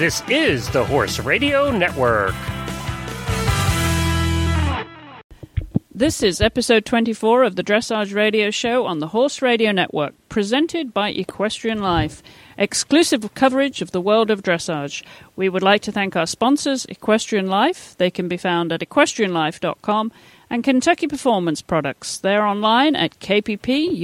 This is the Horse Radio Network. This is episode 24 of the Dressage Radio Show on the Horse Radio Network, presented by Equestrian Life, exclusive coverage of the world of dressage. We would like to thank our sponsors, Equestrian Life. They can be found at equestrianlife.com and Kentucky Performance Products. They're online at kppusa.com.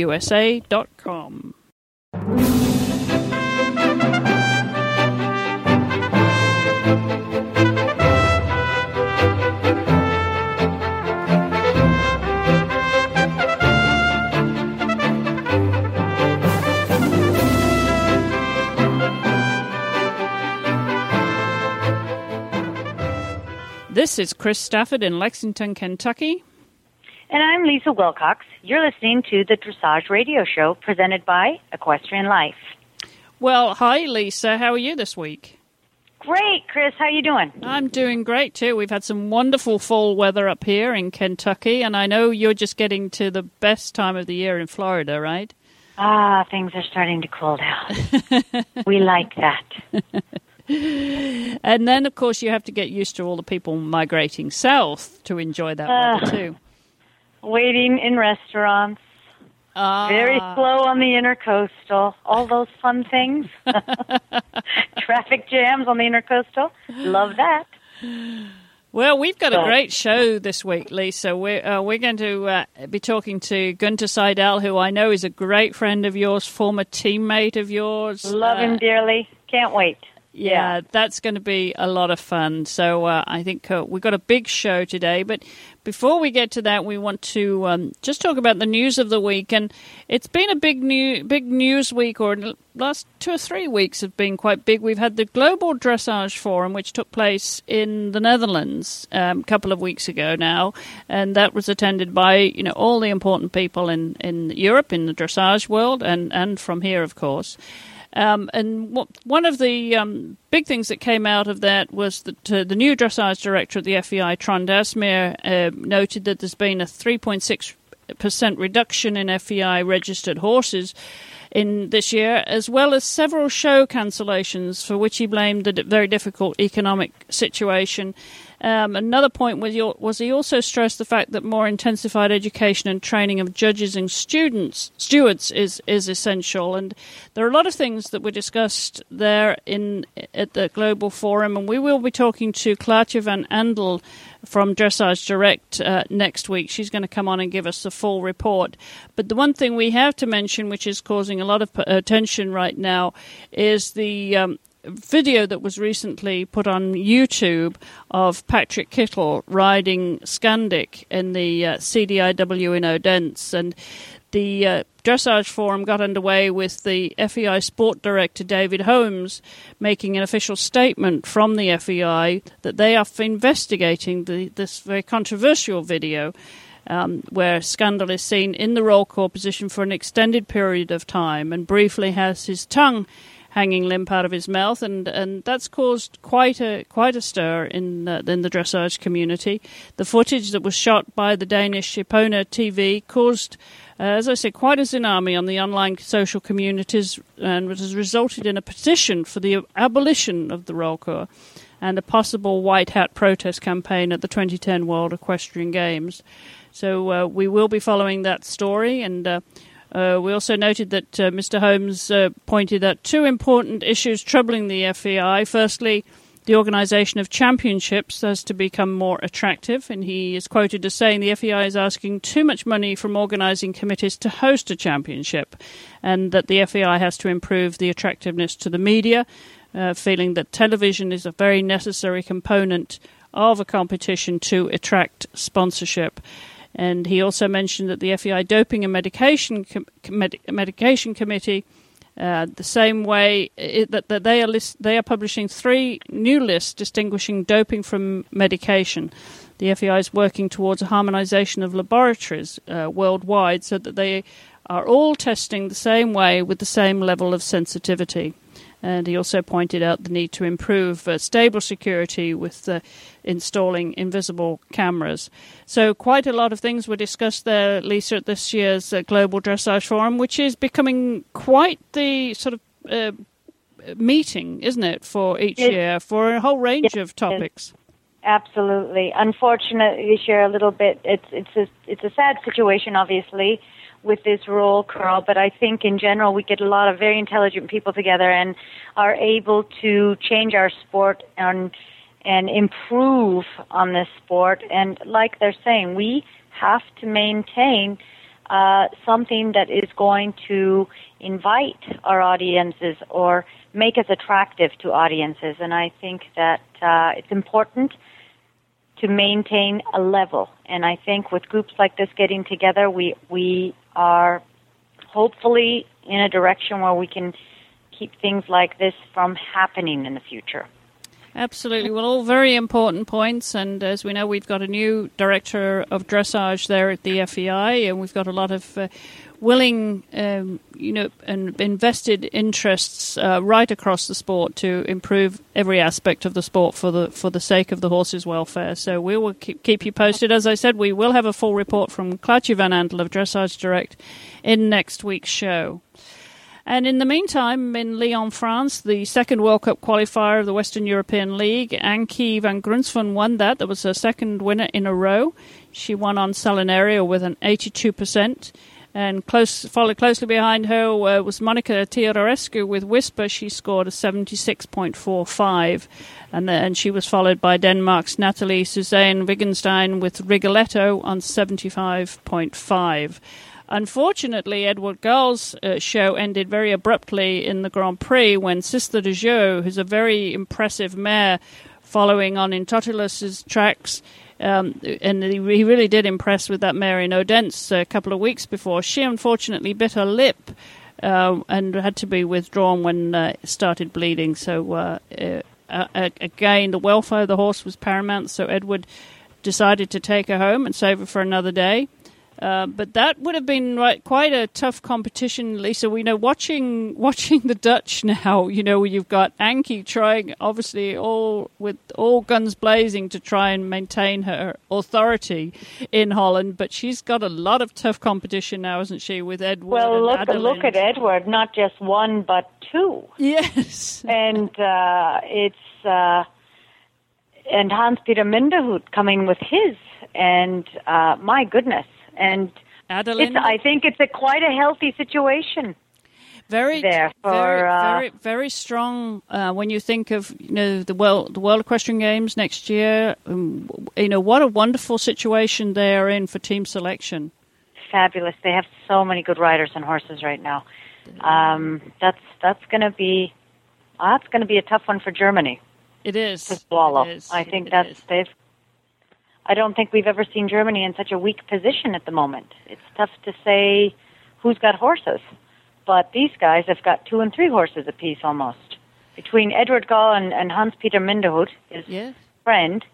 This is Chris Stafford in Lexington, Kentucky. And I'm Lisa Wilcox. You're listening to the Dressage Radio Show presented by Equestrian Life. Well, hi Lisa. How are you this week? Great, Chris. How are you doing? I'm doing great too. We've had some wonderful fall weather up here in Kentucky, and I know you're just getting to the best time of the year in Florida, right? Ah, things are starting to cool down. we like that. and then, of course, you have to get used to all the people migrating south to enjoy that uh, weather too. Waiting in restaurants. Uh, Very slow on the intercoastal. All those fun things. Traffic jams on the intercoastal. Love that. Well, we've got a great show this week, Lisa. We're, uh, we're going to uh, be talking to Guenter Seidel, who I know is a great friend of yours, former teammate of yours. Love him uh, dearly. Can't wait yeah, that's going to be a lot of fun. So uh, I think uh, we've got a big show today. But before we get to that, we want to um, just talk about the news of the week. And it's been a big new, big news week, or the last two or three weeks have been quite big. We've had the Global Dressage Forum, which took place in the Netherlands um, a couple of weeks ago now, and that was attended by you know all the important people in, in Europe in the dressage world, and and from here, of course. Um, and what, one of the um, big things that came out of that was that uh, the new dressage director at the FEI, Trond Asmyr, uh, noted that there's been a 3.6% reduction in FEI registered horses in this year, as well as several show cancellations for which he blamed the very difficult economic situation um, another point was, was he also stressed the fact that more intensified education and training of judges and students stewards is is essential. And there are a lot of things that were discussed there in at the global forum, and we will be talking to Klaartje van Andel from Dressage Direct uh, next week. She's going to come on and give us the full report. But the one thing we have to mention, which is causing a lot of attention right now, is the um, video that was recently put on YouTube of Patrik Kittel riding Scandic in the uh, CDIW in Odense. And the uh, dressage forum got underway with the FEI sport director David Holmes making an official statement from the FEI that they are investigating the, this very controversial video. Um, where Scandic is seen in the rollkur position for an extended period of time and briefly has his tongue hanging limp out of his mouth, and, and that's caused quite a quite a stir in uh, in the dressage community. The footage that was shot by the Danish Epona TV caused, uh, as I said, quite a tsunami on the online social communities, and has resulted in a petition for the abolition of the rollkur and a possible white hat protest campaign at the 2010 World Equestrian Games. So uh, we will be following that story and. Uh, we also noted that uh, Mr. Holmes uh, pointed out two important issues troubling the FEI. Firstly, the organisation of championships has to become more attractive, and he is quoted as saying the FEI is asking too much money from organising committees to host a championship, and that the FEI has to improve the attractiveness to the media, uh, feeling that television is a very necessary component of a competition to attract sponsorship. And he also mentioned that the FEI Doping and Medication Com- Med- Medication Committee, uh, the same way it, that, that they are list- they are publishing three new lists distinguishing doping from medication. The FEI is working towards a harmonisation of laboratories uh, worldwide so that they are all testing the same way with the same level of sensitivity. And he also pointed out the need to improve uh, stable security with uh, installing invisible cameras. So, quite a lot of things were discussed there, Lisa, at this year's uh, Global Dressage Forum, which is becoming quite the sort of uh, meeting, isn't it, for each Yes. year for a whole range Yes, of topics. Absolutely. Unfortunately, this year a little bit. It's it's a it's a sad situation, obviously, with this rollkur. But I think in general we get a lot of very intelligent people together and are able to change our sport and and improve on this sport. And like they're saying, we have to maintain uh, something that is going to invite our audiences or make us attractive to audiences. And I think that uh, it's important to maintain a level. And I think with groups like this getting together, we we are hopefully in a direction where we can keep things like this from happening in the future. Absolutely. Well, all very important points. And as we know, we've got a new director of dressage there at the FEI, and we've got a lot of uh, willing, um, you know, and invested interests uh, right across the sport to improve every aspect of the sport for the for the sake of the horses' welfare. So we will keep, keep you posted. As I said, we will have a full report from Klaartje van Andel of Dressage Direct in next week's show. And in the meantime, in Lyon, France, the second World Cup qualifier of the Western European League, Anky van Grunsven won that. That was her second winner in a row. She won on Salinero with an 82%. And close, followed closely behind her uh, was Monica Theodorescu with Whisper. She scored a 76.45. And, then, she was followed by Denmark's Nathalie zu Sayn-Wittgenstein with Rigoletto on 75.5. Unfortunately, Edward Gal's uh, show ended very abruptly in the Grand Prix when Sisther de Jeu, who's a very impressive mare, following on in Totilas's tracks, um, and he he really did impress with that mare in Odense a couple of weeks before. She unfortunately bit her lip uh, and had to be withdrawn when uh, it started bleeding. So uh, uh, uh, again, the welfare of the horse was paramount. So Edward decided to take her home and save her for another day. Uh, but that would have been right, quite a tough competition, Lisa. We know watching watching the Dutch now. You know, you've got Anky trying, obviously, all with all guns blazing to try and maintain her authority in Holland. But she's got a lot of tough competition now, isn't she? With Edward. Well, and look Adelinde. look at Edward, not just one but two. Yes. and uh, it's uh, and Hans Peter Minderhout coming with his, and uh, my goodness, and Adelinde. I think it's a quite a healthy situation. very there for, very, uh, very very strong uh, when you think of you know the world the World Equestrian Games next year. Um, you know what a wonderful situation they are in for team selection. Fabulous. They have so many good riders and horses right now. Um, that's that's going to be that's going to be a tough one for Germany It is to swallow. Is. I think It that's is. they've. I don't think we've ever seen Germany in such a weak position at the moment. It's tough to say who's got horses, but these guys have got two and three horses apiece almost. Between Edward Gal and, and Hans Peter Minderhout, his yeah. friend,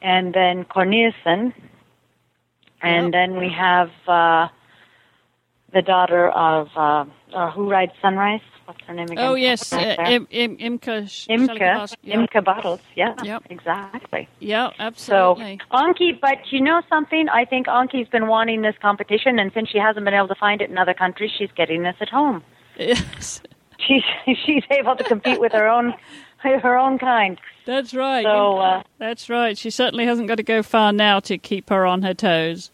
and then Cornelissen, and Yep. then we have uh, the daughter of uh, uh, who rides Sunrise. What's her name again? Oh yes, uh, Right. Im, Im, Imka. Sh-. Yeah. Imke Bartels, yeah, Yep. exactly. yeah, So absolutely. Anky, but you know something? I think Anky's been wanting this competition, and since she hasn't been able to find it in other countries, she's getting this at home. yes, She's she's able to compete with her own her own kind. that's right. So uh, that's right. She certainly hasn't got to go far now to keep her on her toes.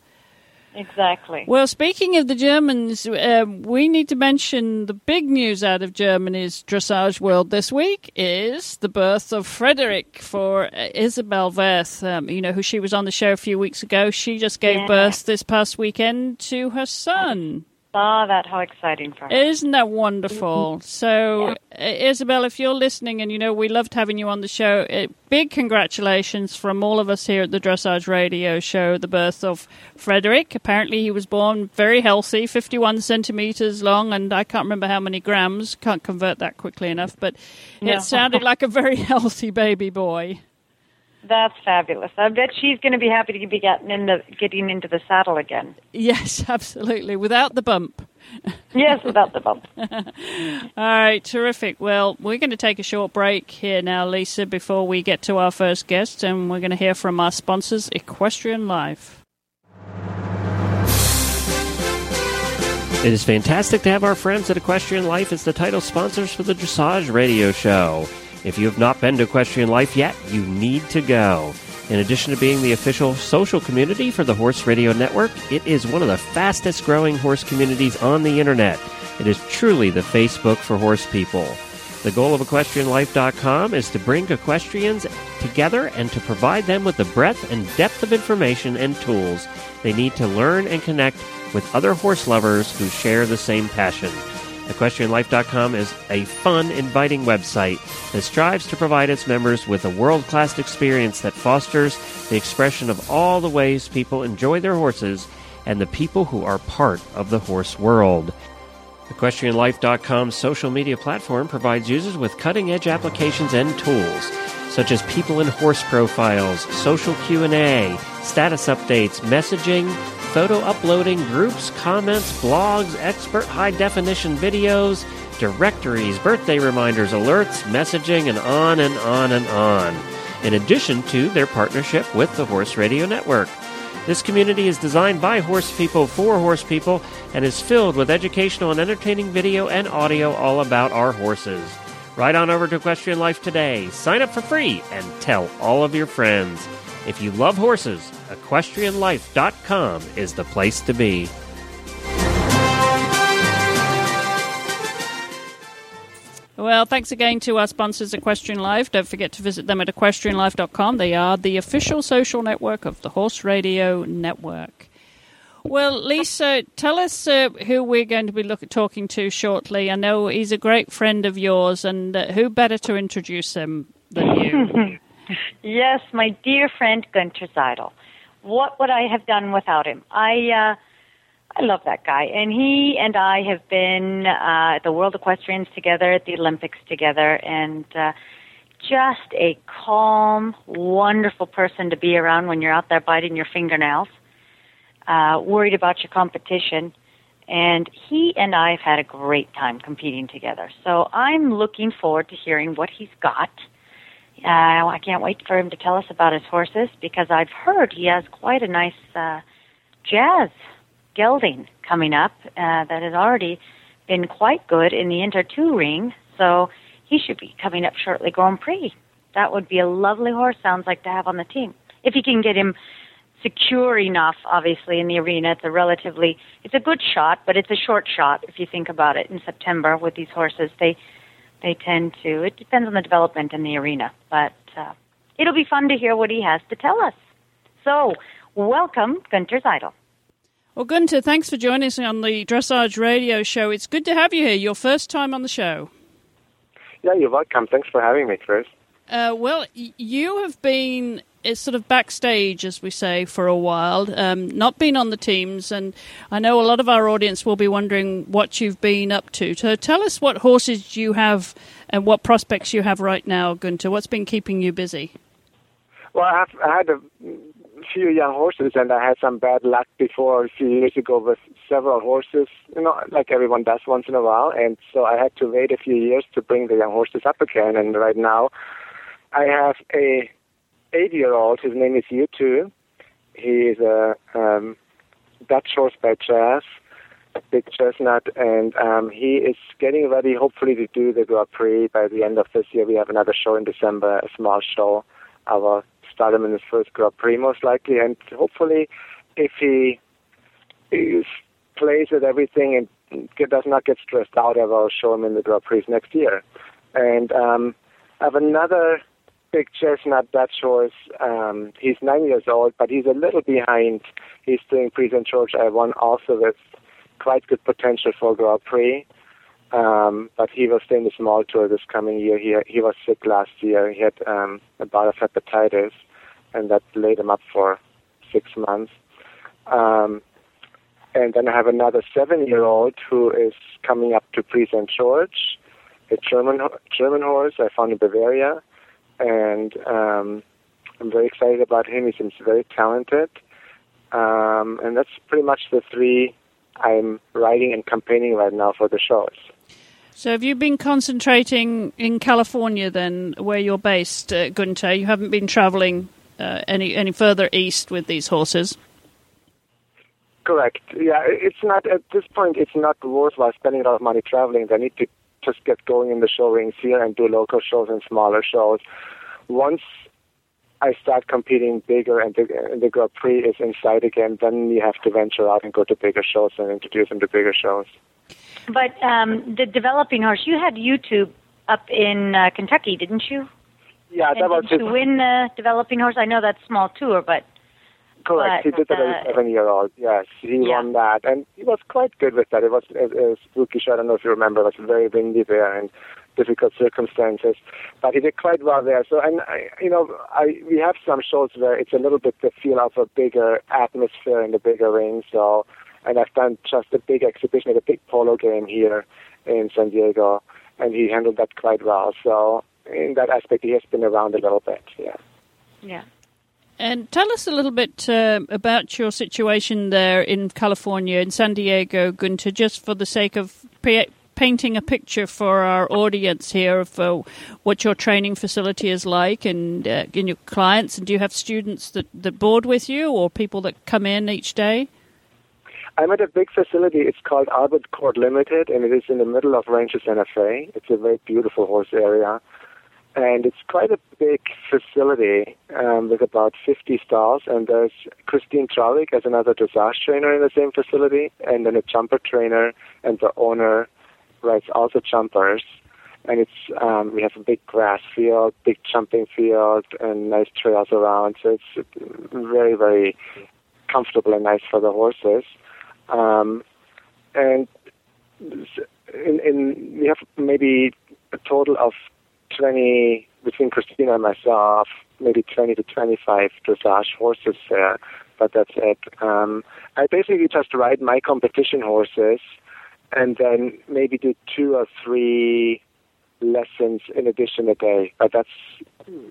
Exactly. Well, speaking of the Germans, um, we need to mention the big news out of Germany's dressage world this week is the birth of Frederick for uh, Isabell Werth, um, you know, who she was on the show a few weeks ago. She just gave Yeah. birth this past weekend to her son. Saw that. How exciting for her. Isn't that wonderful? So, uh, Isabell, if you're listening, and you know we loved having you on the show, uh, big congratulations from all of us here at the Dressage Radio Show. The birth of Frederick. Apparently, he was born very healthy, 51 centimeters long, and I can't remember how many grams. Can't convert that quickly enough, but No. it sounded like a very healthy baby boy. That's fabulous. I bet she's going to be happy to be getting into getting into the saddle again. Yes, absolutely, without the bump. Yes, without the bump. All right, terrific. Well, we're going to take a short break here now, Lisa, before we get to our first guest, and we're going to hear from our sponsors, Equestrian Life. It is fantastic to have our friends at Equestrian Life as the title sponsors for the Dressage Radio Show. If you have not been to Equestrian Life yet, you need to go. In addition to being the official social community for the Horse Radio Network, it is one of the fastest growing horse communities on the internet. It is truly the Facebook for horse people. The goal of EquestrianLife.com is to bring equestrians together and to provide them with the breadth and depth of information and tools they need to learn and connect with other horse lovers who share the same passion. EquestrianLife.com is a fun, inviting website that strives to provide its members with a world class experience that fosters the expression of all the ways people enjoy their horses and the people who are part of the horse world. EquestrianLife.com's social media platform provides users with cutting edge applications and tools such as people in horse profiles, social Q&A, status updates, messaging, photo uploading, groups, comments, blogs, expert high definition videos, directories, birthday reminders, alerts, messaging, and on and on and on. In addition to their partnership with the Horse Radio Network. This community is designed by horse people for horse people and is filled with educational and entertaining video and audio all about our horses. Right on over to Equestrian Life today. Sign up for free and tell all of your friends. If you love horses, equestrianlife.com is the place to be. Well, thanks again to our sponsors, Equestrian Life. Don't forget to visit them at equestrianlife.com. They are the official social network of the Horse Radio Network. Well, Lisa, tell us uh, who we're going to be look- talking to shortly. I know he's a great friend of yours, and uh, who better to introduce him than you? yes, my dear friend Guenter Seidel. What would I have done without him? I uh, I love that guy, and he and I have been uh, at the World Equestrians together, at the Olympics together, and uh, just a calm, wonderful person to be around when you're out there biting your fingernails, uh, worried about your competition. And he and I have had a great time competing together. So I'm looking forward to hearing what he's got. Uh, I can't wait for him to tell us about his horses because I've heard he has quite a nice uh, jazz gelding coming up uh, that has already been quite good in the Inter 2 ring. So he should be coming up shortly Grand Prix. That would be a lovely horse, sounds like, to have on the team. If you can get him secure enough, obviously, in the arena, it's a relatively, it's a good shot, but it's a short shot if you think about it in September with these horses. They, they tend to, it depends on the development in the arena, but uh, it'll be fun to hear what he has to tell us. So, welcome, Guenter Seidel. Well, Guenter, thanks for joining us on the Dressage Radio Show. It's good to have you here. Your first time on the show. Yeah, you're welcome. Thanks for having me, Chris. Uh, well, you have been uh, sort of backstage, as we say, for a while, um, not been on the teams, and I know a lot of our audience will be wondering what you've been up to. So tell us what horses you have and what prospects you have right now, Guenter. What's been keeping you busy? Well, I, have, I had a few young horses, and I had some bad luck before a few years ago with several horses, you know, like everyone does once in a while. And so I had to wait a few years to bring the young horses up again. And right now, I have a eight-year-old. His name is U2. He is a um, Dutch horse by Jazz, big chestnut, and um, he is getting ready, hopefully, to do the Grand Prix by the end of this year. We have another show in December, a small show. I will start him in his first Grand Prix, most likely, and hopefully, if he is, plays with everything and does not get stressed out, I will show him in the Grand Prix next year. And um, I have another big chestnut Dutch horse. Um, he's nine years old, but he's a little behind. He's doing Prix St. Georges I won also with quite good potential for Grand Prix. Um, but he will stay in the small tour this coming year. He he was sick last year. He had um, a bout of hepatitis, and that laid him up for six months. Um, and then I have another seven-year-old who is coming up to Prix St. Georges, a German German horse I found in Bavaria, and um, I'm very excited about him. He seems very talented, um, and that's pretty much the three I'm writing and campaigning right now for the shows. So, have you been concentrating in California then, where you're based, uh, Guenter? You haven't been traveling uh, any any further east with these horses. Correct. Yeah, it's not at this point. It's not worthwhile spending a lot of money traveling. They need to just get going in the show rings here and do local shows and smaller shows. Once I start competing bigger and the, and the Grand Prix is in sight again, then you have to venture out and go to bigger shows and introduce them to bigger shows. But um, the developing horse, you had U2 up in uh, Kentucky, didn't you? Yeah, and that was did you win the developing horse? I know that's small tour, but correct. He did that as a seven-year-old. Yes, he Yeah. won that, and he was quite good with that. It was a, a spooky show. I don't know if you remember. It was very windy there and difficult circumstances, but he did quite well there. So, and I, you know, I we have some shows where it's a little bit the feel of a bigger atmosphere in the bigger ring. So, and I've done just a big exhibition at a big polo game here in San Diego, and he handled that quite well. So, in that aspect, he has been around a little bit. Yeah. yeah. And tell us a little bit uh, about your situation there in California, in San Diego, Gunter, just for the sake of pa- painting a picture for our audience here of uh, what your training facility is like and, uh, and your clients. And do you have students that, that board with you or people that come in each day? I'm at a big facility. It's called Albert Court Limited, and it is in the middle of Rancho Santa Fe. It's a very beautiful horse area, and it's quite a big facility um, with about 50 stalls. And there's Christine Traurig as another dressage trainer in the same facility, and then a jumper trainer, and the owner rides also jumpers. And it's um, we have a big grass field, big jumping field, and nice trails around. So it's very, very comfortable and nice for the horses. Um, and in, in we have maybe a total of 20 between Christina and myself, maybe 20 to 25 dressage horses there, but that's it. Um, I basically just ride my competition horses and then maybe do two or three lessons in addition a day. But that's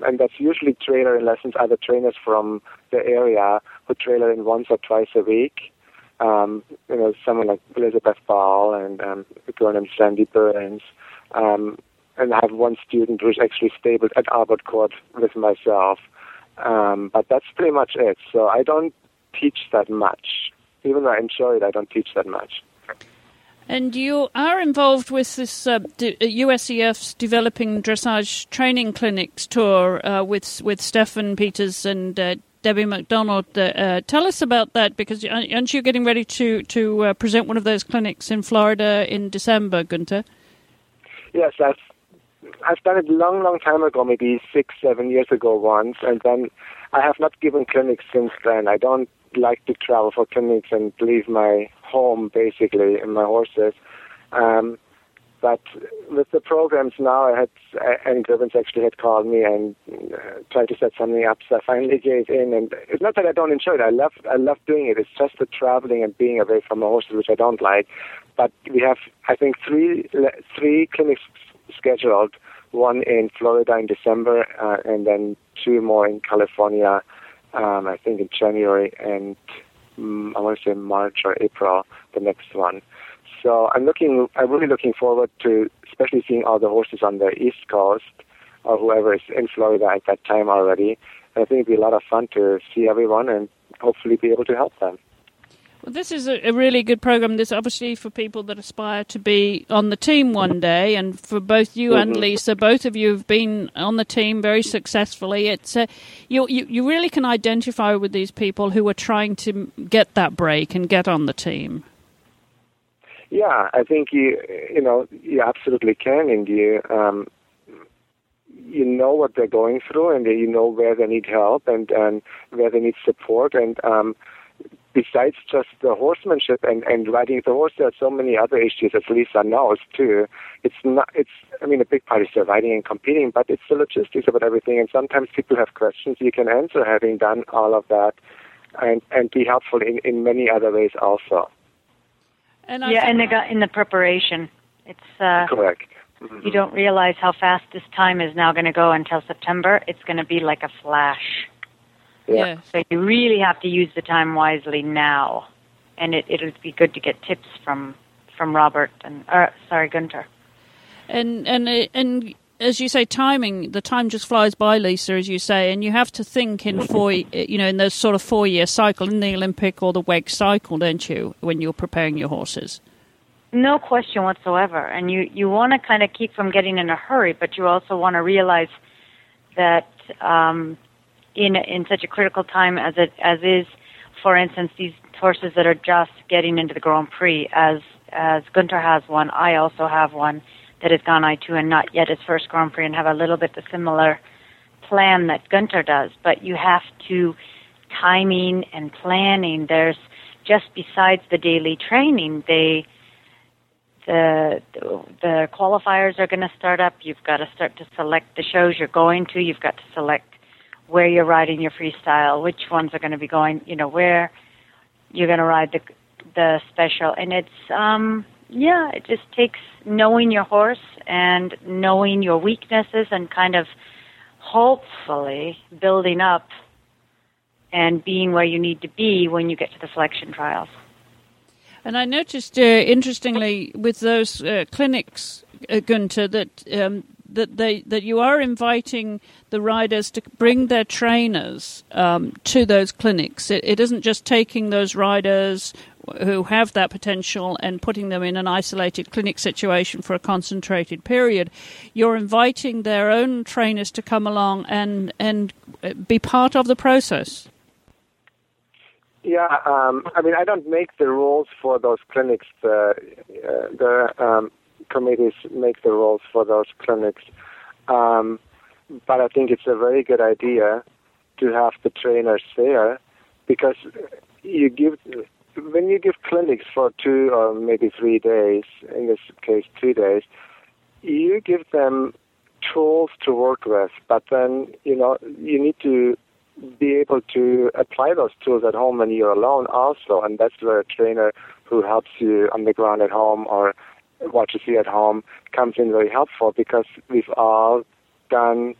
and that's usually trailer in lessons, other trainers from the area who trailer in once or twice a week. Um, you know, someone like Elizabeth Ball and um, a named Sandy Burns. Um, and I have one student who's actually stabled at Albert Court with myself. Um, but that's pretty much it. So I don't teach that much. Even though I enjoy it, I don't teach that much. And you are involved with this uh, D- USEF's developing dressage training clinics tour uh, with with Steffen Peters and uh, Debbie McDonald. Uh, uh, tell us about that because aren't you getting ready to to uh, present one of those clinics in Florida in December, Guenter? Yes, I've I've done it long, long time ago, maybe six, seven years ago once, and then I have not given clinics since then. I don't like to travel for clinics and leave my home basically and my horses. Um, but with the programs now, I had Annie Gribbons actually had called me and uh, tried to set something up. So I finally gave in, and it's not that I don't enjoy it. I love I love doing it. It's just the traveling and being away from the horses, which I don't like. But we have, I think, three three clinics scheduled. One in Florida in December, uh, and then two more in California. Um, I think in January and um, I want to say March or April, the next one. So I'm looking, I'm really looking forward to, especially seeing all the horses on the East Coast or whoever is in Florida at that time already. And I think it'd be a lot of fun to see everyone and hopefully be able to help them. Well, this is a, a really good program. This obviously for people that aspire to be on the team one day, and for both you and Mhm. Lisa, both of you have been on the team very successfully. It's uh, you, you you really can identify with these people who are trying to get that break and get on the team. Yeah, I think you, you know, you absolutely can, and you, um, you know what they're going through, and you know where they need help and and where they need support, and um, besides just the horsemanship and, and riding the horse, there are so many other issues, as Lisa knows too. It's not, it's, I mean, a big part is the riding and competing, but it's the logistics about everything. And sometimes people have questions you can answer having done all of that and, and be helpful in, in many other ways also. And I yeah, and the gu- in the preparation, it's uh, Correct. Mhm. you don't realize how fast this time is now going to go until September. It's going to be like a flash. Yeah. So you really have to use the time wisely now, and it it'll be good to get tips from from Robert and uh, sorry Guenter. And and uh, and as you say, timing. The time just flies by, Lisa, as you say, and you have to think in four, you know, in those sort of four-year cycle in the Olympic or the WEG cycle, don't you, when you're preparing your horses? No question whatsoever. And you you want to kind of keep from getting in a hurry, but you also want to realize that um, in in such a critical time as it as is, for instance, these horses that are just getting into the Grand Prix, as as Guenter has one, I also have one that has gone I2 and not yet his first Grand Prix and have a little bit the similar plan that Guenter does. But you have to timing and planning. There's just besides the daily training, they the the qualifiers are going to start up. You've got to start to select the shows you're going to. You've got to select where you're riding your freestyle, which ones are going to be going. You know where you're going to ride the the special, and it's um yeah, it just takes knowing your horse and knowing your weaknesses and kind of hopefully building up and being where you need to be when you get to the selection trials. And I noticed, uh, interestingly, with those uh, clinics, uh, Guenter, that um, that they that you are inviting the riders to bring their trainers um, to those clinics. It, it isn't just taking those riders who have that potential and putting them in an isolated clinic situation for a concentrated period. You're inviting their own trainers to come along and and be part of the process. Yeah, um, I mean, I don't make the rules for those clinics. The uh, the um, committees make the rules for those clinics, um, but I think it's a very good idea to have the trainers there because you give when you give clinics for two or maybe three days, in this case two days, you give them tools to work with, but then you know you need to be able to apply those tools at home when you're alone also, and that's where a trainer who helps you on the ground at home or watches you see at home comes in very helpful because we've all done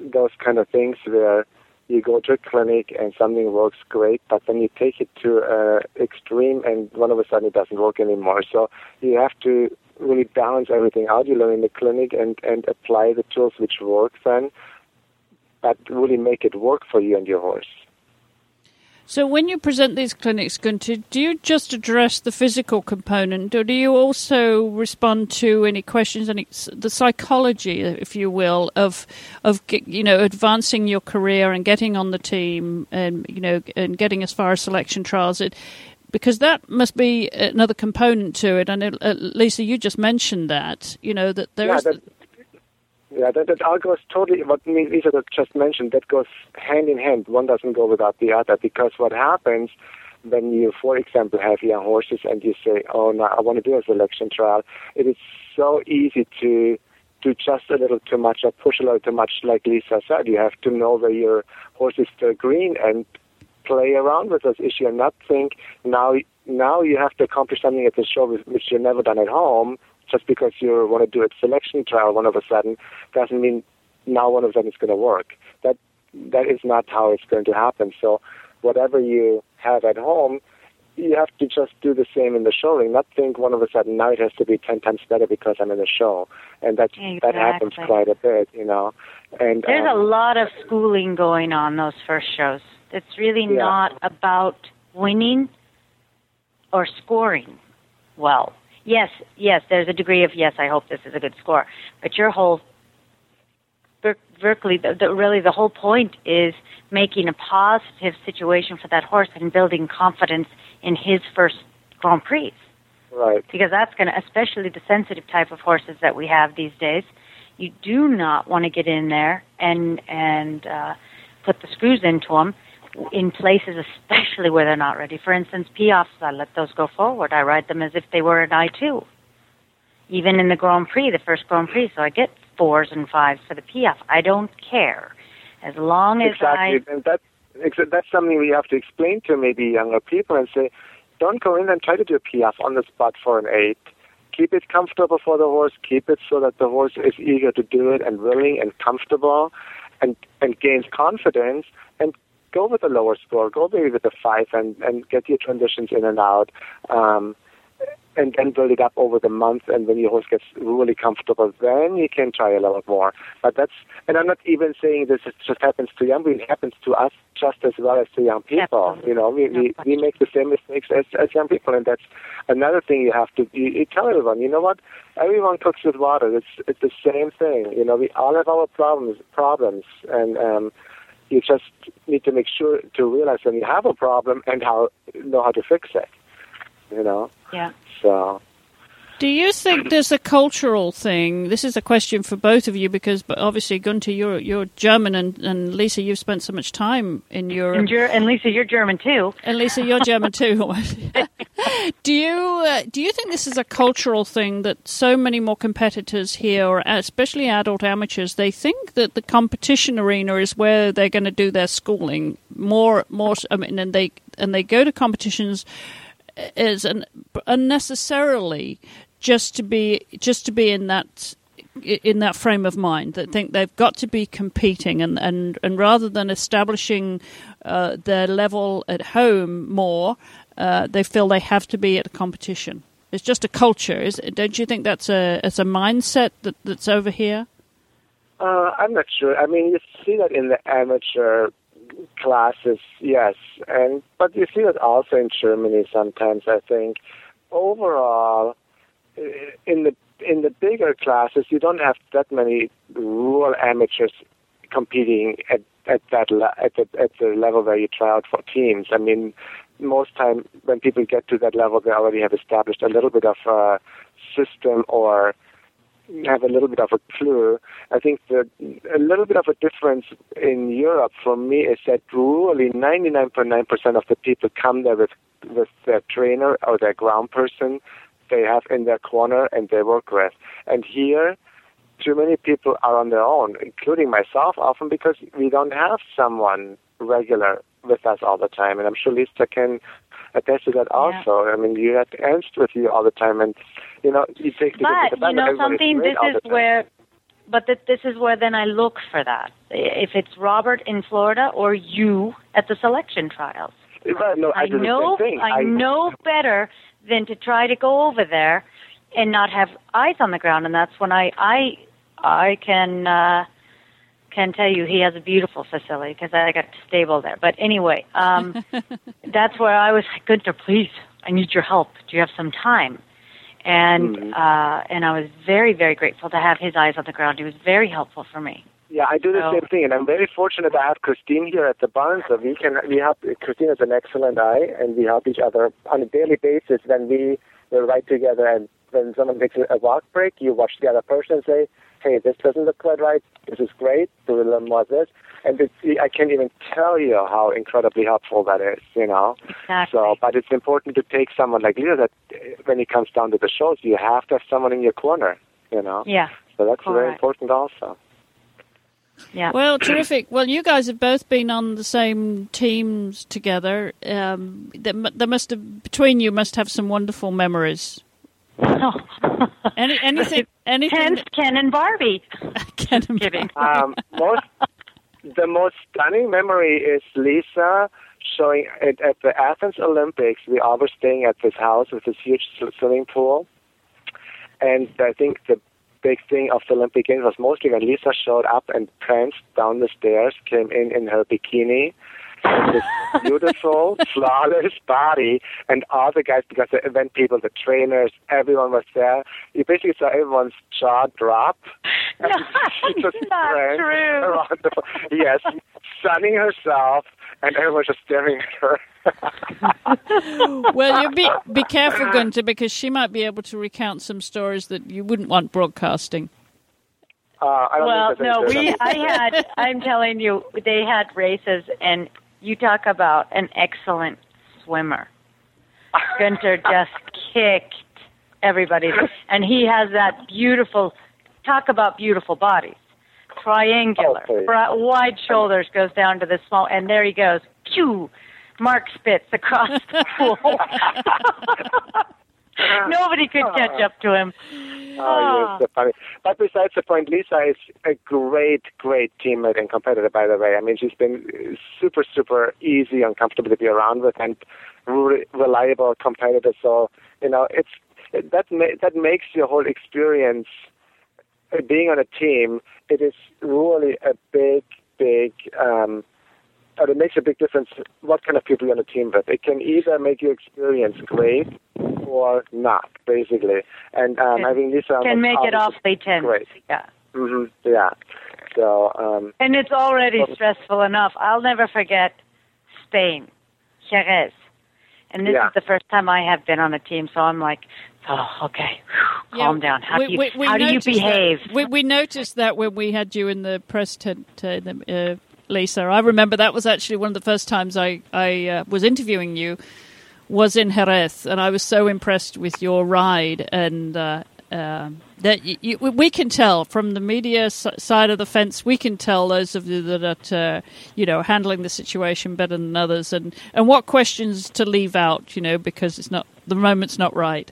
those kind of things where you go to a clinic and something works great, but then you take it to uh, extreme and one of a sudden it doesn't work anymore. So you have to really balance everything out you learn in the clinic and, and apply the tools which work then, but really make it work for you and your horse. So, when you present these clinics, Guenter, do you just address the physical component, or do you also respond to any questions, any the psychology, if you will, of of you know advancing your career and getting on the team, and you know, and getting as far as selection trials? It because that must be another component to it. And it, uh, Lisa, you just mentioned that you know that there's. Yeah, that, yeah, that, that all goes totally, what Lisa just mentioned, that goes hand in hand. One doesn't go without the other because what happens when you, for example, have young horses and you say, oh, no, I want to do a selection trial, it is so easy to do just a little too much or push a little too much, like Lisa said. You have to know where your horse is still green and play around with this issue and not think now now you have to accomplish something at the show which you've never done at home just because you want to do a selection trial one of a sudden doesn't mean now one of them is going to work. That that is not how it's going to happen. So whatever you have at home, you have to just do the same in the showing. Not think one of a sudden now it has to be ten times better because I'm in the show, and that exactly. that happens quite a bit, you know. And there's um, a lot of schooling going on those first shows. It's really yeah. not about winning or scoring well yes, yes, there's a degree of yes, I hope this is a good score. But your whole Berkeley, the, the, really the whole point is making a positive situation for that horse and building confidence in his first Grand Prix. Right. Because that's going to, especially the sensitive type of horses that we have these days, you do not want to get in there and and uh, put the screws into them in places, especially where they're not ready. For instance, piaffes, I let those go forward. I ride them as if they were an I2. Even in the Grand Prix, the first Grand Prix, so I get fours and fives for the piaffes. I don't care. As long as exactly. I... And that's, that's something we have to explain to maybe younger people and say, don't go in and try to do a piaffe on the spot for an eight. Keep it comfortable for the horse. Keep it so that the horse is eager to do it and willing and comfortable and, and gains confidence and go with a lower score, go maybe with a five and, and get your transitions in and out. Um, and then build it up over the month. And when your horse gets really comfortable, then you can try a little more. But that's, and I'm not even saying this just happens to young people. It happens to us just as well as to young people. Absolutely. You know, we, we, we make the same mistakes as, as young people. And that's another thing you have to, you, you tell everyone, you know what? Everyone cooks with water. It's, it's the same thing. You know, we all have our problems, problems. And, um, you just need to make sure to realize when you have a problem and how know how to fix it. You know. Yeah. So Do you think there's a cultural thing? This is a question for both of you because, but obviously, Guenter, you're you're German, and, and Lisa, you've spent so much time in Europe. And, and Lisa, you're German too. And Lisa, you're German too. do you uh, do you think this is a cultural thing that so many more competitors here, or especially adult amateurs, they think that the competition arena is where they're going to do their schooling more more. I mean, and they and they go to competitions as an unnecessarily just to be just to be in that in that frame of mind that think they've got to be competing and, and, and rather than establishing uh, their level at home more, uh, they feel they have to be at a competition. It's just a culture. Is, don't you think that's a it's a mindset that, that's over here? uh, I'm not sure. I mean, you see that in the amateur classes, yes, and but you see that also in Germany sometimes. I think overall, in the in the bigger classes, you don't have that many rural amateurs competing at at that le- at the at the level where you try out for teams. I mean, most time when people get to that level, they already have established a little bit of a system or have a little bit of a clue. I think that a little bit of a difference in Europe for me is that really 99.9% of the people come there with with their trainer or their ground person they have in their corner and they work with. And here, too many people are on their own, including myself often because we don't have someone regular with us all the time. And I'm sure Lisa can attest to that also. I mean, you have Ernst with you all the time, and you know, you take the But you know something. This is where, but th- this is where then I look for that. If it's Robert in Florida or you at the selection trials, Well, no, I, I know thing. I know better than to try to go over there and not have eyes on the ground, and that's when I I I can uh, can tell you he has a beautiful facility because I got stable there. But anyway, um, that's where I was like, Guenter, please, I need your help. Do you have some time? And Mhm. uh, and I was very very grateful to have his eyes on the ground. He was very helpful for me. Yeah, I do the same thing, and I'm very fortunate I have Christine here at the barn, so we can we help. Christine has an excellent eye, and we help each other on a daily basis. When we we ride together, and when someone takes a walk break, you watch the other person and say, "Hey, this doesn't look quite right. This is great. Do a little more of this." And it's, I can't even tell you how incredibly helpful that is. You know. Exactly. So, but it's important to take someone like Lisa that when it comes down to the shows, you have to have someone in your corner. You know. yeah, So that's very important also. Yeah. Well, terrific. Well, you guys have both been on the same teams together. Um, there, there must have between you must have some wonderful memories. Any, anything, anything. Hence Ken and Barbie. Ken and Kidding. um, most the most stunning memory is Lisa showing it at the Athens Olympics. We all were staying at this house with this huge swimming pool, and I think the big thing of the Olympic Games was mostly when Lisa showed up and pranced down the stairs, came in in her bikini. and this beautiful, flawless body, and all the guys, because the event people, the trainers, everyone was there. You basically saw everyone's jaw drop. No, She just not true. around the- yes, sunning herself, and everyone was just staring at her. Well, you be be careful, Guenter, because she might be able to recount some stories that you wouldn't want broadcasting. Uh, I don't Well, think no, we. I had. I'm telling you, they had races, and you talk about an excellent swimmer. Guenter just kicked everybody, and he has that beautiful. Talk about beautiful bodies, triangular, Oh, please. bri- wide shoulders goes down to the small, and there he goes. Pew, Mark Spitz across the pool. Nobody could catch up to him. Oh, yes, the ah. funny. But besides the point, Lisa is a great, great teammate and competitor, by the way. I mean, she's been super, super easy and comfortable to be around with and re- reliable competitor. So, you know, it's that ma- that makes your whole experience being on a team. It is really a big, big. Um, and it makes a big difference what kind of people you're on a team with. It can either make your experience great or not, basically. And um, Can- having Lisa on Can make it awfully tense. Great. Yeah. Mm-hmm. Yeah. So um, And it's already stressful enough. I'll never forget Spain, Jerez. And this Yeah. is the first time I have been on a team, so I'm like, oh, okay, whew, calm down. How we, do you, we, we how do you noticed that- behave? We, we noticed that when we had you in the press tent, uh, the, uh, Lisa. I remember that was actually one of the first times I, I uh, was interviewing you was in Jerez, and I was so impressed with your ride and. Uh, um that you, you, we can tell from the media s- side of the fence, we can tell those of you that are, uh, you know, handling the situation better than others, and, and what questions to leave out, you know, because it's not the moment's not right.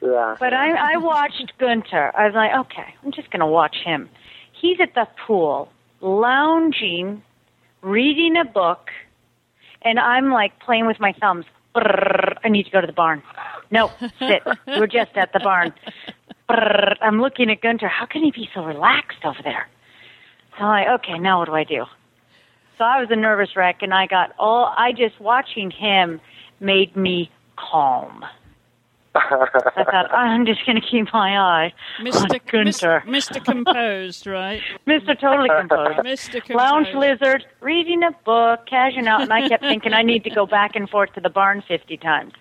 Yeah. But I, I watched Guenter. I was like, okay, I'm just going to watch him. He's at the pool, lounging, reading a book, and I'm like playing with my thumbs. I need to go to the barn. No, sit. We're just at the barn. I'm looking at Guenter. How can he be so relaxed over there? So I'm like, okay, now what do I do? So I was a nervous wreck, and I got all. I just watching him made me calm. I thought oh, I'm just going to keep my eye Mr. on Guenter, Mr. Composed, right? Mr. Totally Composed. Mr. Composed. Lounge lizard, reading a book, cashing out, and I kept thinking I need to go back and forth to the barn fifty times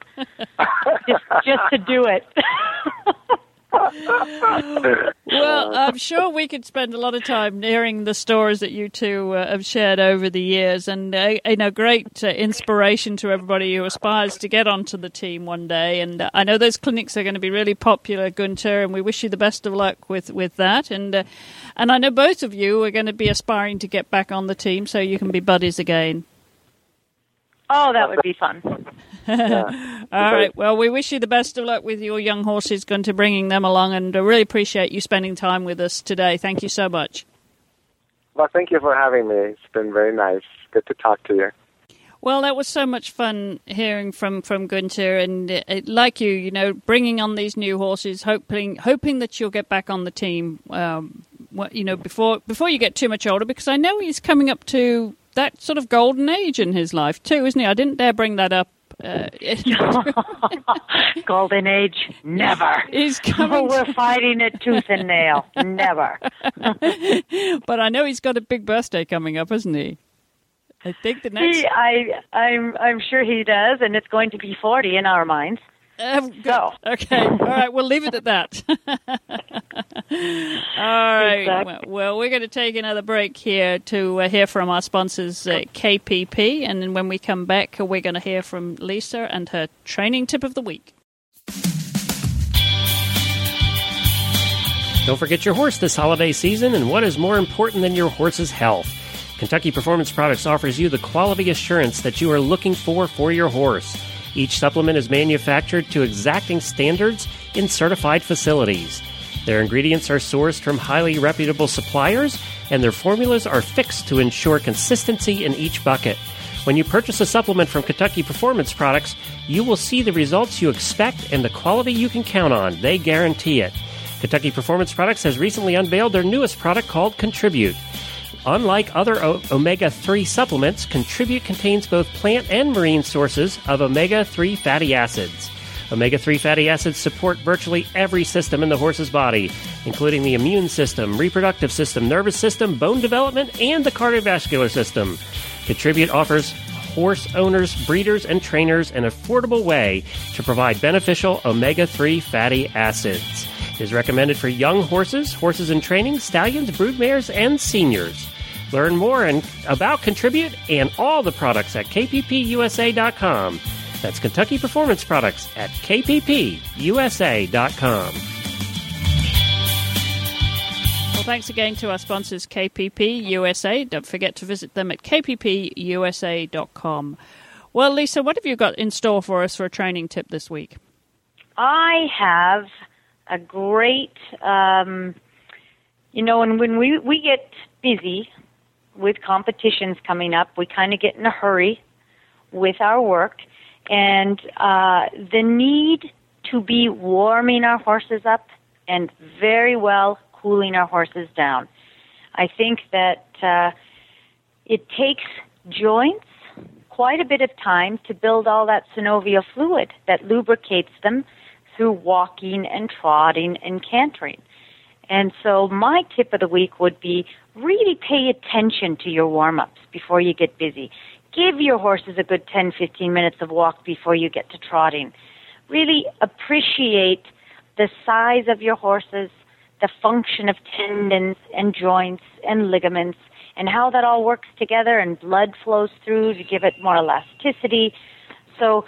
just, just to do it. Well, I'm sure we could spend a lot of time hearing the stories that you two uh, have shared over the years, and uh, you know, great uh, inspiration to everybody who aspires to get onto the team one day. And uh, I know those clinics are going to be really popular, Guenter, and we wish you the best of luck with with that. And uh, and I know both of you are going to be aspiring to get back on the team, so you can be buddies again. oh, that would be fun. All right. Well, we wish you the best of luck with your young horses, Guenter, bringing them along, and I really appreciate you spending time with us today. Thank you so much. Well, thank you for having me. It's been very nice. Good to talk to you. Well, that was so much fun hearing from from Guenter, and uh, like you, you know, bringing on these new horses, hoping hoping that you'll get back on the team. Um, you know, before before you get too much older, because I know he's coming up to that sort of golden age in his life too, isn't he? I didn't dare bring that up. Uh, Golden age, never. he's coming, we're fighting it tooth and nail, never. but I know he's got a big birthday coming up, isn't he? I think the next. He, I, I'm, I'm sure he does, and it's going to be forty in our minds. Good. So. Okay. All right. We'll leave it at that. All right. Exactly. Well, well, we're going to take another break here to uh, hear from our sponsors, uh, KPP. And then when we come back, we're going to hear from Lisa and her training tip of the week. Don't forget your horse this holiday season, and what is more important than your horse's health? Kentucky Performance Products offers you the quality assurance that you are looking for for your horse. Each supplement is manufactured to exacting standards in certified facilities. Their ingredients are sourced from highly reputable suppliers, and their formulas are fixed to ensure consistency in each bucket. When you purchase a supplement from Kentucky Performance Products, you will see the results you expect and the quality you can count on. They guarantee it. Kentucky Performance Products has recently unveiled their newest product called Contribute. Unlike other o- omega 3 supplements, Contribute contains both plant and marine sources of omega 3 fatty acids. Omega 3 fatty acids support virtually every system in the horse's body, including the immune system, reproductive system, nervous system, bone development, and the cardiovascular system. Contribute offers horse owners, breeders, and trainers an affordable way to provide beneficial omega 3 fatty acids. It is recommended for young horses, horses in training, stallions, broodmares, and seniors. Learn more and about Contribute and all the products at kppusa.com. That's Kentucky Performance Products at kppusa.com. Well, thanks again to our sponsors, KPP USA. Don't forget to visit them at kppusa.com. Well, Lisa, what have you got in store for us for a training tip this week? I have a great, um, you know, and when we we get busy with competitions coming up, we kind of get in a hurry with our work, and uh, the need to be warming our horses up and very well cooling our horses down. I think that uh, it takes joints quite a bit of time to build all that synovial fluid that lubricates them through walking and trotting and cantering. And so my tip of the week would be really pay attention to your warm-ups before you get busy. Give your horses a good 10, 15 minutes of walk before you get to trotting. Really appreciate the size of your horses, the function of tendons and joints and ligaments and how that all works together and blood flows through to give it more elasticity. So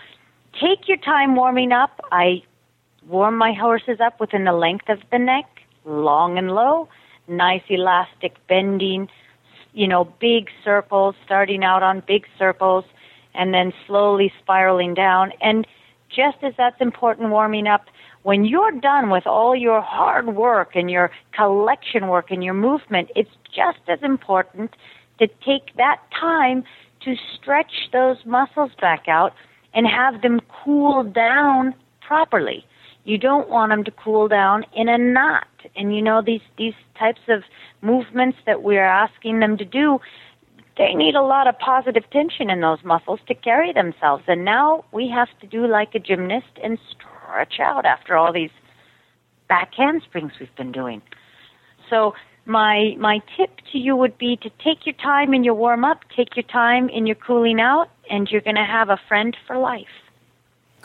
take your time warming up. I warm my horses up within the length of the neck, long and low, nice elastic bending, you know, big circles, starting out on big circles and then slowly spiraling down. And just as that's important warming up, when you're done with all your hard work and your collection work and your movement, it's just as important to take that time to stretch those muscles back out and have them cool down properly. You don't want them to cool down in a knot. And you know these these types of movements that we're asking them to do, they need a lot of positive tension in those muscles to carry themselves. And now we have to do like a gymnast and stretch out after all these back handsprings we've been doing. So my my tip to you would be to take your time in your warm up, take your time in your cooling out, and you're going to have a friend for life.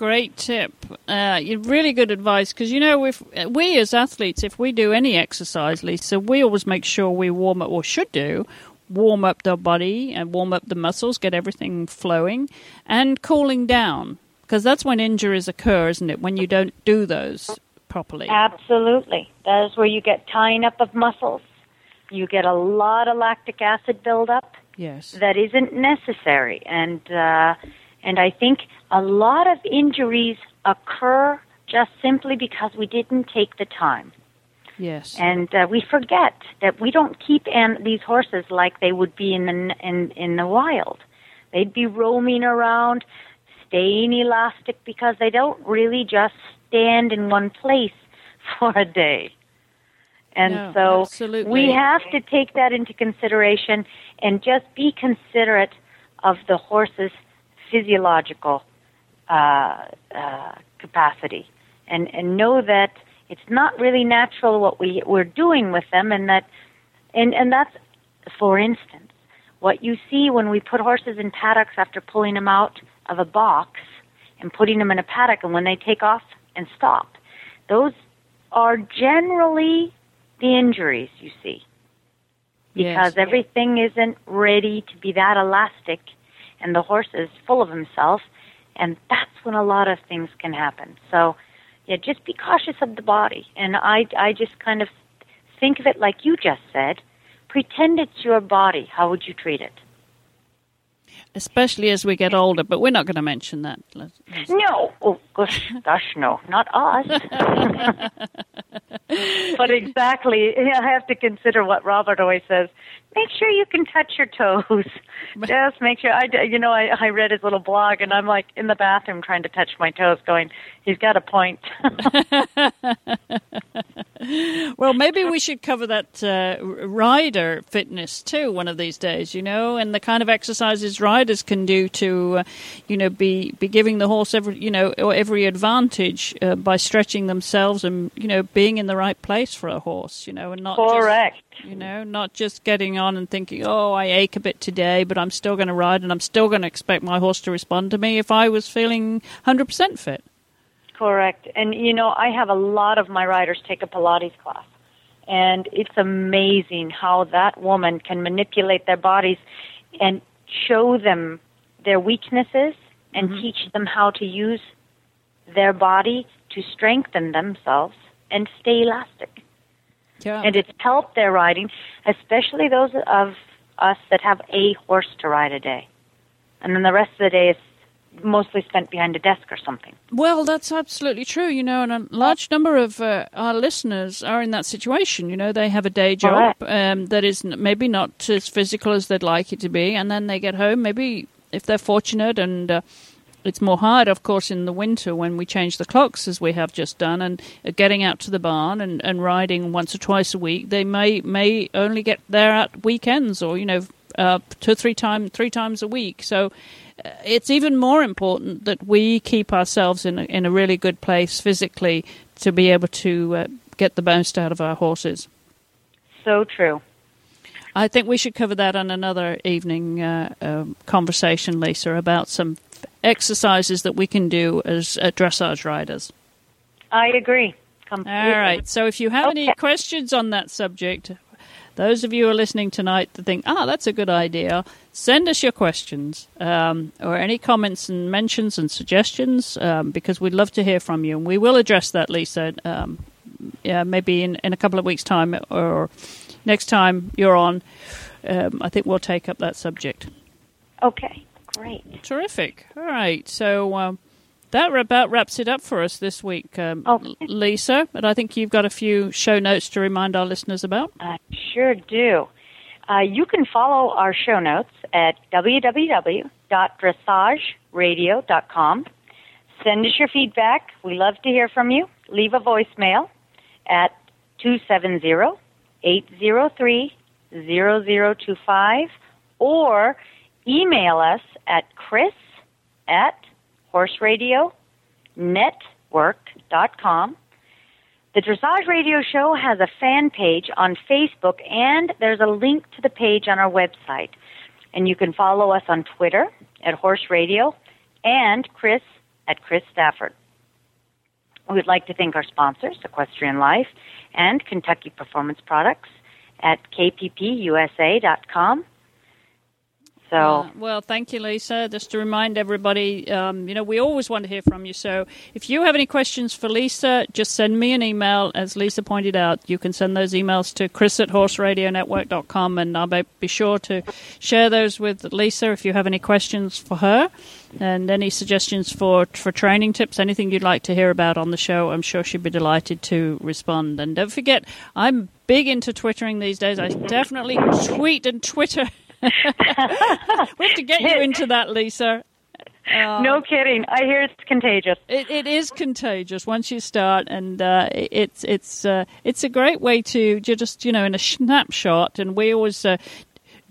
Great tip. Uh, really good advice because you know if we as athletes, if we do any exercise, Lisa, we always make sure we warm up or should do warm up the body and warm up the muscles, get everything flowing, and cooling down because that's when injuries occur, isn't it? When you don't do those properly. Absolutely. That is where you get tying up of muscles. You get a lot of lactic acid buildup. Yes. That isn't necessary, and uh, and I think a lot of injuries occur just simply because we didn't take the time. Yes. And uh, we forget that we don't keep an- these horses like they would be in the in in the wild. They'd be roaming around staying elastic because they don't really just stand in one place for a day. And no, so absolutely. we have to take that into consideration and just be considerate of the horse's physiological uh, uh, capacity and, and know that it's not really natural what we, we're doing with them and that and, and that's for instance what you see when we put horses in paddocks after pulling them out of a box and putting them in a paddock, and when they take off and stop, those are generally the injuries you see. Because yes. everything isn't ready to be that elastic, and the horse is full of himself, and that's when a lot of things can happen. So, yeah, just be cautious of the body. And I, I just kind of think of it like you just said. Pretend it's your body. How would you treat it? Especially as we get older. But we're not going to mention that. No, oh gosh, gosh, no, not us. but exactly, I have to consider what Robert always says. Make sure you can touch your toes. Just make sure. I, you know, I, I read his little blog, and I'm like in the bathroom trying to touch my toes, going, "He's got a point." well, maybe we should cover that uh, rider fitness too one of these days. You know, and the kind of exercises riders can do to, uh, you know, be be giving the horse every, you know, every advantage uh, by stretching themselves and you know being in the right place for a horse. You know, and not correct. Just, you know, not just getting on and thinking, oh, I ache a bit today, but I'm still going to ride and I'm still going to expect my horse to respond to me if I was feeling 100% fit. Correct. And, you know, I have a lot of my riders take a Pilates class. And it's amazing how that woman can manipulate their bodies and show them their weaknesses and mm-hmm. teach them how to use their body to strengthen themselves and stay elastic. Yeah. And it's helped their riding, especially those of us that have a horse to ride a day. And then the rest of the day is mostly spent behind a desk or something. Well, that's absolutely true, you know, and a large number of uh, our listeners are in that situation. You know, they have a day job um, that is maybe not as physical as they'd like it to be, and then they get home, maybe if they're fortunate and uh, it's more hard, of course, in the winter when we change the clocks, as we have just done, and uh, getting out to the barn and, and riding once or twice a week. They may may only get there at weekends, or you know, uh, two three times three times a week. So uh, it's even more important that we keep ourselves in a, in a really good place physically to be able to uh, get the most out of our horses. So true. I think we should cover that on another evening uh, um, conversation, Lisa, about some exercises that we can do as uh, dressage riders. I agree. Completely. All right. So if you have Okay. any questions on that subject, those of you who are listening tonight that think, ah, that's a good idea, send us your questions um, or any comments and mentions and suggestions um, because we'd love to hear from you. And we will address that, Lisa, um, yeah, maybe in, in a couple of weeks' time or next time you're on. Um, I think we'll take up that subject. Okay, great. Terrific. All right. So um, that about wraps it up for us this week, um, Okay. Lisa. But I think you've got a few show notes to remind our listeners about. I sure do. Uh, you can follow our show notes at www.dressageradio.com. Send us your feedback. We love to hear from you. Leave a voicemail at 270-803-0025 or email us at chris at horseradionetwork.com. The Dressage Radio Show has a fan page on Facebook, and there's a link to the page on our website. And you can follow us on Twitter at Horse Radio and Chris at Chris Stafford. We'd like to thank our sponsors, Equestrian Life and Kentucky Performance Products at kppusa.com. So, Uh, well, thank you, Lisa. Just to remind everybody, um, you know, we always want to hear from you. So if you have any questions for Lisa, just send me an email. As Lisa pointed out, you can send those emails to chris at horseradionetwork.com, and I'll be, be sure to share those with Lisa if you have any questions for her and any suggestions for, for training tips, anything you'd like to hear about on the show. I'm sure she'd be delighted to respond. And don't forget, I'm big into Twittering these days. I definitely tweet and Twitter. we have to get you into that, Lisa. Uh, no kidding. I hear it's contagious. It, it is contagious once you start, and uh, it- it's it's uh, it's a great way to just you know in a snapshot. And we always uh,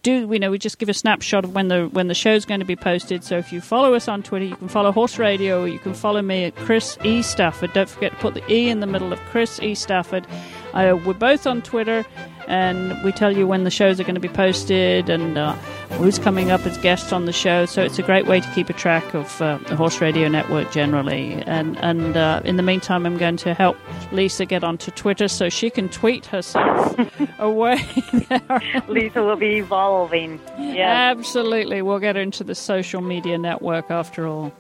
do you know we just give a snapshot of when the when the show's going to be posted. So if you follow us on Twitter, you can follow Horse Radio. You can follow me at Chris E Stafford. Don't forget to put the E in the middle of Chris E Stafford. Uh, we're both on Twitter, and we tell you when the shows are going to be posted and uh, who's coming up as guests on the show. So it's a great way to keep a track of uh, the Horse Radio Network generally. And and uh, in the meantime, I'm going to help Lisa get onto Twitter so she can tweet herself away. Lisa will be evolving. Yeah. Absolutely. We'll get into the social media network after all.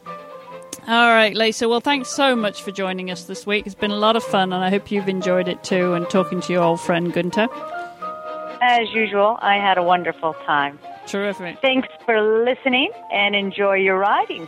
All right, Lisa. Well, thanks so much for joining us this week. It's been a lot of fun, and I hope you've enjoyed it too, and talking to your old friend Guenter. As usual, I had a wonderful time. Terrific. Thanks for listening and enjoy your riding.